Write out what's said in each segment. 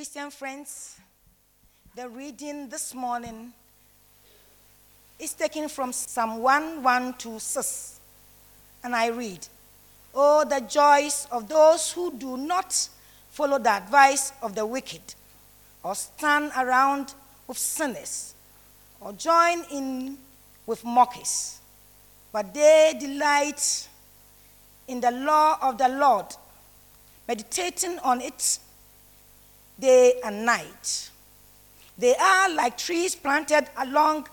Christian friends, the reading this morning is taken from Psalm 126. And I read, Oh, the joys of those who do not follow the advice of the wicked, or stand around with sinners, or join in with mockers. But they delight in the law of the Lord, meditating on it day and night. They are like trees planted along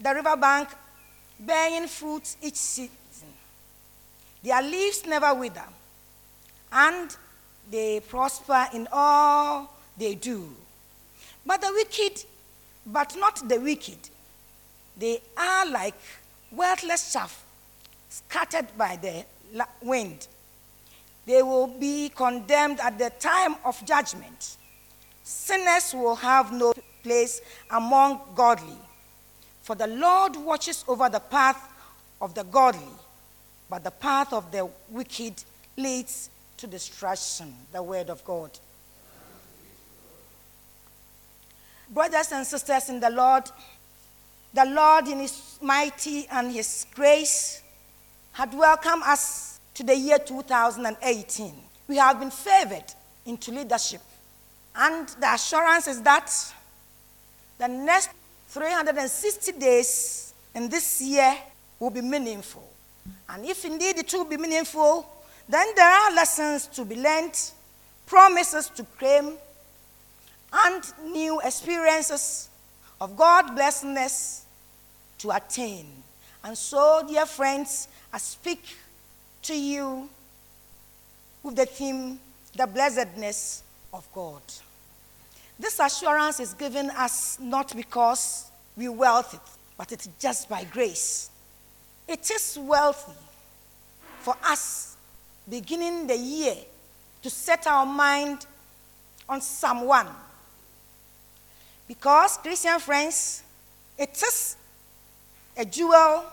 the riverbank, bearing fruit each season. Their leaves never wither, and they prosper in all they do. But the wicked, but not the wicked, they are like worthless chaff scattered by the wind. They will be condemned at the time of judgment. Sinners will have no place among godly. For the Lord watches over the path of the godly, but the path of the wicked leads to destruction. The word of God. Brothers and sisters in the Lord, the Lord, in His mighty and His grace, had welcomed us to the year 2018. We have been favored into leadership. And the assurance is that the next 360 days in this year will be meaningful. And if indeed it will be meaningful, then there are lessons to be learned, promises to claim, and new experiences of God blessedness to attain. And so, dear friends, I speak to you with the theme, the blessedness of God. This assurance is given us not because we wealthy, but it's just by grace. It is wealthy for us beginning the year to set our mind on Psalm 1. Because, Christian friends, it is a jewel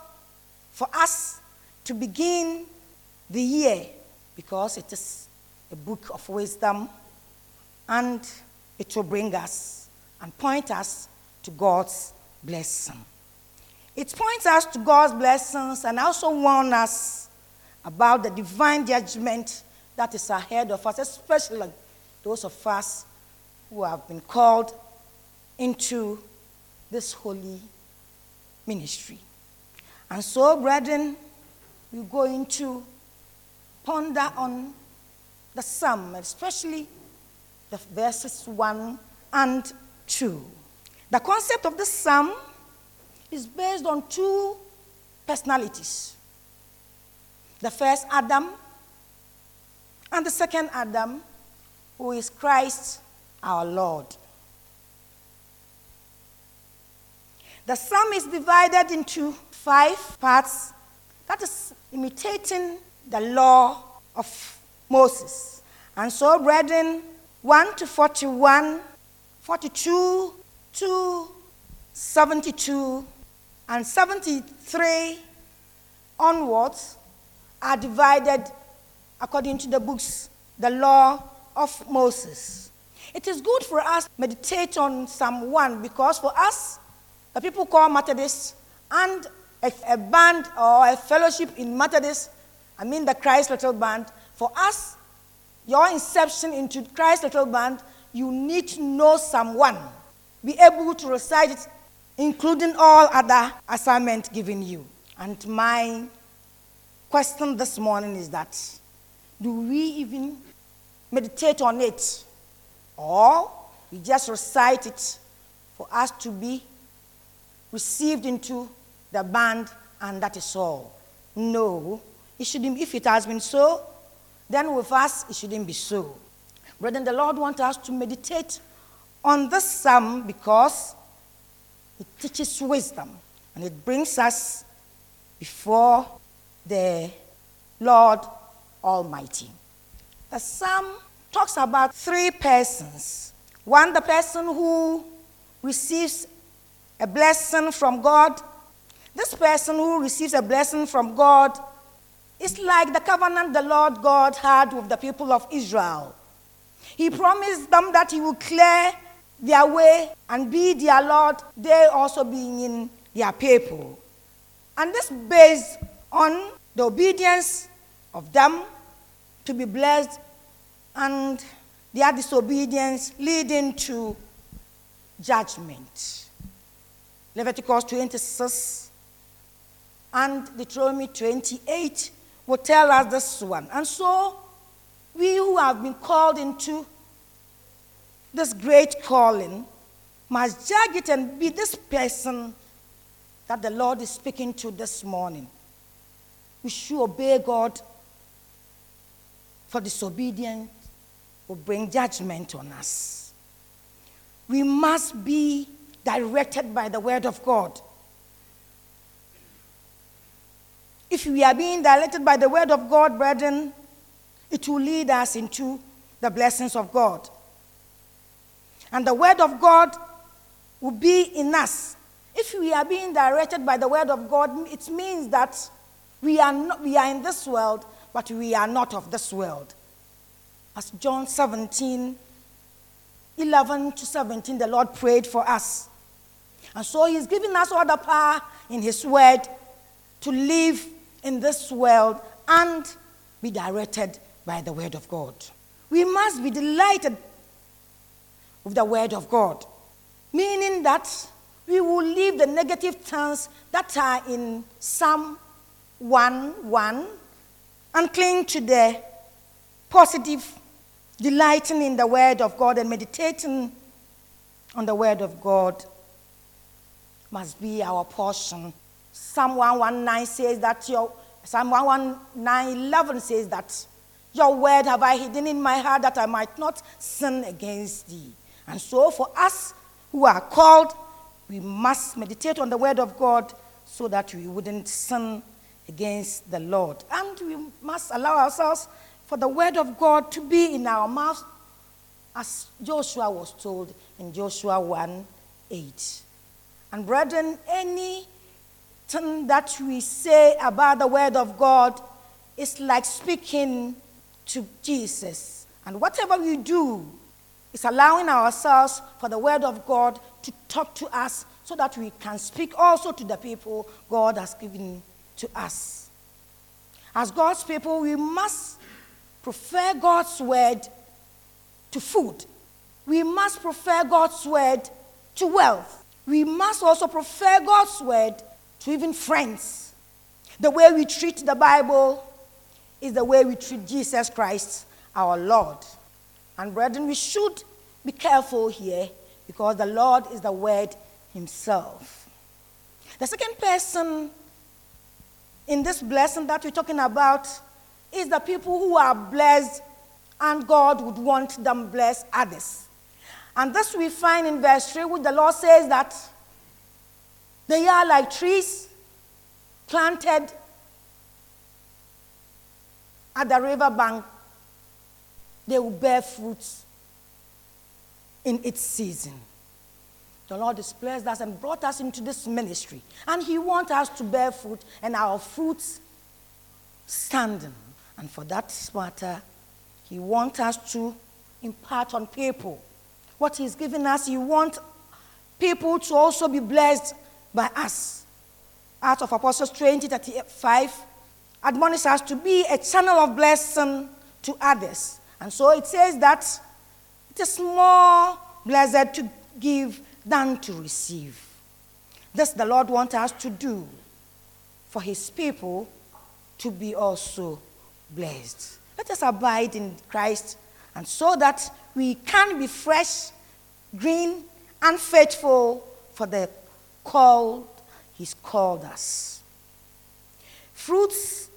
for us to begin the year because it is a book of wisdom and it will bring us and point us to God's blessing. It points us to God's blessings and also warns us about the divine judgment that is ahead of us, especially those of us who have been called into this holy ministry. And so, brethren, we go into ponder on the psalm, especially the verses 1 and 2. The concept of the psalm is based on two personalities the first Adam and the second Adam, who is Christ our Lord. The psalm is divided into five parts that is imitating the law of Moses. And so, brethren, 1 to 41, 42 to 72, and 73 onwards are divided according to the books, the law of Moses. It is good for us to meditate on Psalm 1 because for us, the people call Methodists, and a, a band or a fellowship in Methodist I mean the Christ Little Band. For us, your inception into Christ Little Band, you need to know Psalm 1, be able to recite it, including all other assignments given you. And my question this morning is that do we even meditate on it? Or we just recite it for us to be received into the band and that is all? No. It shouldn't, if it has been so, then with us, it shouldn't be so. Brethren, the Lord wants us to meditate on this psalm because it teaches wisdom and it brings us before the Lord Almighty. The psalm talks about three persons one, the person who receives a blessing from God. This person who receives a blessing from God it's like the covenant the Lord God had with the people of Israel. He promised them that He will clear their way and be their Lord, they also being in their people. And this based on the obedience of them to be blessed and their disobedience leading to judgment. Leviticus 26 and Deuteronomy 28 will tell us this one. And so, we who have been called into this great calling must judge it and be this person that the Lord is speaking to this morning. We should obey God, for disobedience will bring judgment on us. We must be directed by the Word of God. If we are being directed by the Word of God, brethren, it will lead us into the blessings of God. And the Word of God will be in us. If we are being directed by the Word of God, it means that we are, not, we are in this world, but we are not of this world. As John 17, 11 to 17, the Lord prayed for us. And so He's giving us all the power in His Word to live in this world and be directed by the Word of God. We must be delighted with the Word of God, meaning that we will leave the negative things that are in Psalm 1 1 and cling to the positive, delighting in the Word of God and meditating on the Word of God must be our portion. Psalm 119 says that your Psalm 119 11 says that your word have I hidden in my heart that I might not sin against thee. And so, for us who are called, we must meditate on the Word of God so that we wouldn't sin against the Lord. And we must allow ourselves for the Word of God to be in our mouth, as Joshua was told in Joshua 1 8. And, brethren, that we say about the Word of God is like speaking to Jesus. And whatever we do, is allowing ourselves for the Word of God to talk to us so that we can speak also to the people God has given to us. As God's people, we must prefer God's Word to food. We must prefer God's Word to wealth. We must also prefer God's Word to even friends. The way we treat the Bible is the way we treat Jesus Christ, our Lord. And brethren, we should be careful here because the Lord is the Word Himself. The second person in this blessing that we're talking about is the people who are blessed and God would want them bless others. And this we find in verse 3, which the Lord says that they are like trees planted at the river bank they will bear fruit in its season. The Lord has blessed us and brought us into this ministry. And He wants us to bear fruit and our fruits standing. And for that matter, He wants us to impart on people what He's given us. He wants people to also be blessed by us. Acts of Apostles 20 35 admonishes us to be a channel of blessing to others. And so it says that it is more blessed to give than to receive. This the Lord wants us to do for his people to be also blessed. Let us abide in Christ and so that we can be fresh, green, and faithful for the call he's called us. Fruits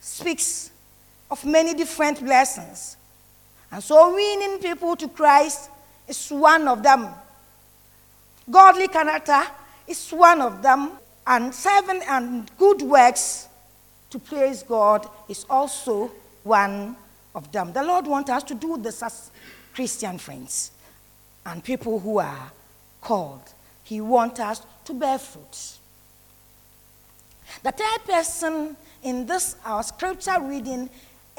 speaks of many different blessings. And so winning people to Christ is one of them. Godly character is one of them. And serving and good works to praise God is also one of them. The Lord wants us to do this as Christian friends and people who are called. He wants us to bear fruit. The third person in this our scripture reading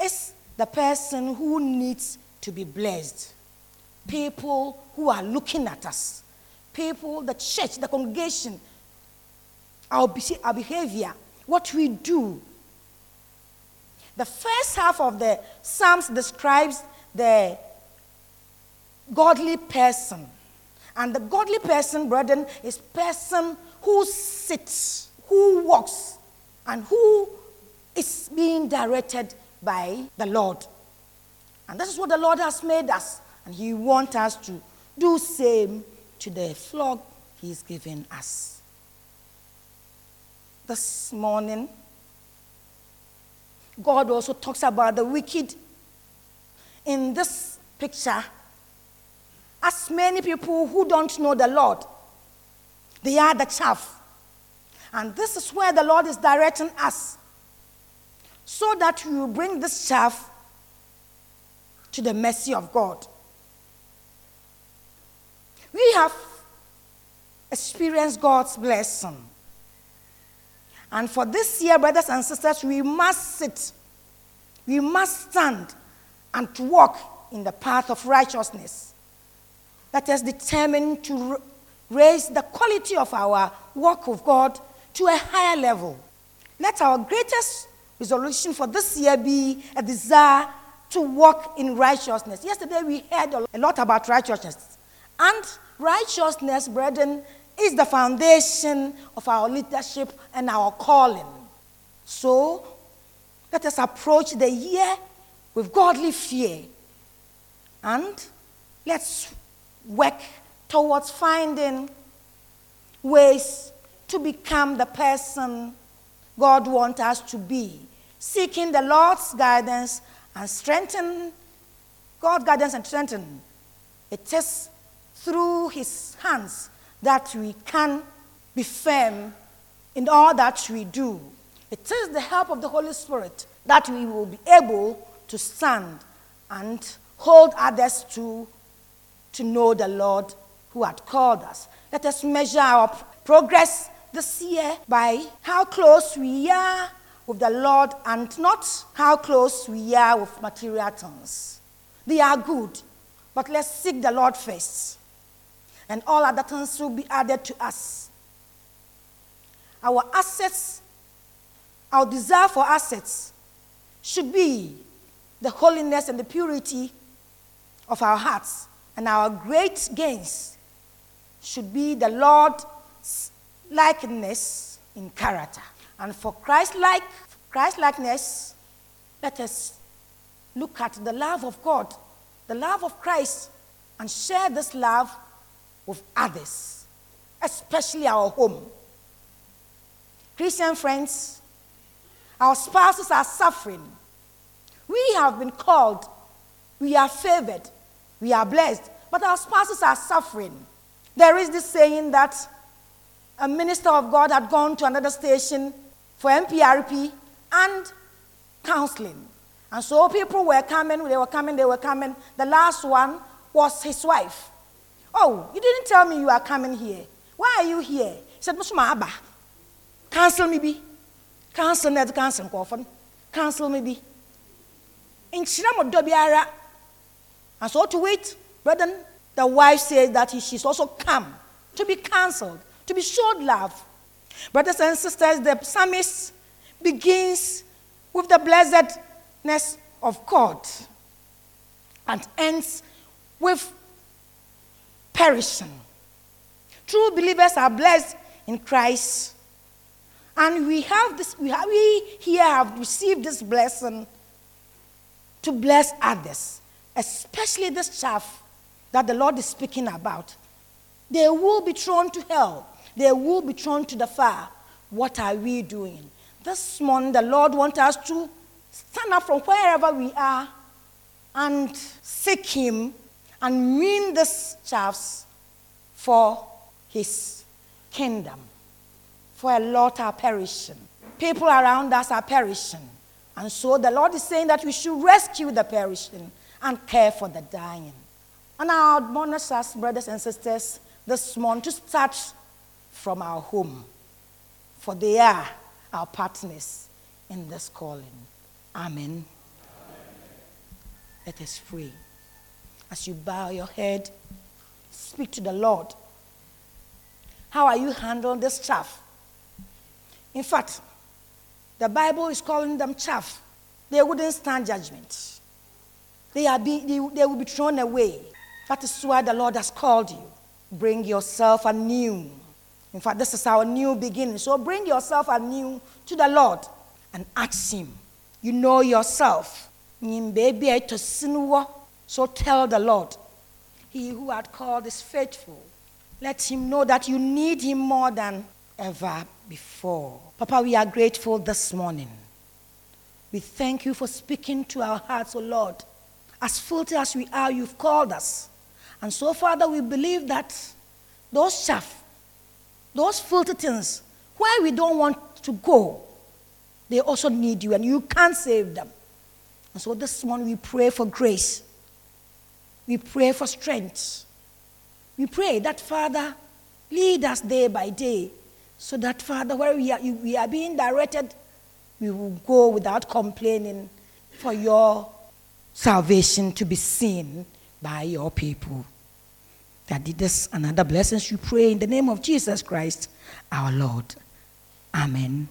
is the person who needs to be blessed. People who are looking at us. People, the church, the congregation, our, our behavior, what we do. The first half of the Psalms describes the godly person. And the godly person, brethren, is person who sits, who walks, and who is being directed by the Lord. And this is what the Lord has made us. And He wants us to do same to the flock He's given us. This morning, God also talks about the wicked in this picture as many people who don't know the Lord. They are the chaff. And this is where the Lord is directing us so that we will bring this chaff to the mercy of God. We have experienced God's blessing. And for this year, brothers and sisters, we must sit, we must stand, and walk in the path of righteousness. That is determined to raise the quality of our work with God to a higher level. Let our greatest resolution for this year be a desire to walk in righteousness. Yesterday we heard a lot about righteousness. And righteousness, brethren, is the foundation of our leadership and our calling. So let us approach the year with godly fear and let's work towards finding ways to become the person God wants us to be, seeking the Lord's guidance and strengthen God's guidance and strengthen. It is through His hands that we can be firm in all that we do. It is the help of the Holy Spirit that we will be able to stand and hold others to, to know the Lord who had called us. Let us measure our progress this year by how close we are with the Lord and not how close we are with material things. They are good, but let's seek the Lord first. And all other things will be added to us. Our assets, our desire for assets, should be the holiness and the purity of our hearts. And our great gains should be the Lord's likeness in character. And for Christ like Christ likeness, let us look at the love of God, the love of Christ, and share this love with others, especially our home. Christian friends, our spouses are suffering. We have been called, we are favored, we are blessed, but our spouses are suffering. There is this saying that a minister of God had gone to another station for MPRP and counseling. And so people were coming, they were coming, they were coming. The last one was his wife. Oh, you didn't tell me you are coming here. Why are you here? He said, Musuma Abba, cancel me be. Cancel net cancel coffin. Cancel me be. In Chiramodobiara. And so to wait, brother, the wife says that she's also come to be cancelled to be showed love. Brothers and sisters, the psalmist begins with the blessedness of God and ends with perishing. True believers are blessed in Christ. And we have this, we, have, we here have received this blessing to bless others, especially this chaff that the Lord is speaking about. They will be thrown to hell they will be thrown to the fire. What are we doing? This morning, the Lord wants us to stand up from wherever we are and seek Him and win these chaffs for His kingdom. For a lot are perishing. People around us are perishing. And so the Lord is saying that we should rescue the perishing and care for the dying. And I admonish us, brothers and sisters, this morning to start from our home, for they are our partners in this calling. Amen. Amen. Let us pray. As you bow your head, speak to the Lord. How are you handling this chaff? In fact, the Bible is calling them chaff. They wouldn't stand judgment. They, are be, they, they will be thrown away. That is why the Lord has called you. Bring yourself anew. In fact, this is our new beginning. So bring yourself anew to the Lord and ask Him. You know yourself. So tell the Lord, He who had called is faithful. Let Him know that you need Him more than ever before. Papa, we are grateful this morning. We thank you for speaking to our hearts, O oh Lord. As filthy as we are, you've called us. And so, Father, we believe that those chaff, those filthy things, where we don't want to go, they also need you, and you can't save them. And so this morning we pray for grace. We pray for strength. We pray that, Father, lead us day by day so that, Father, where we are, we are being directed, we will go without complaining for your salvation to be seen by your people. That did this and other blessings you pray in the name of Jesus Christ, our Lord. Amen.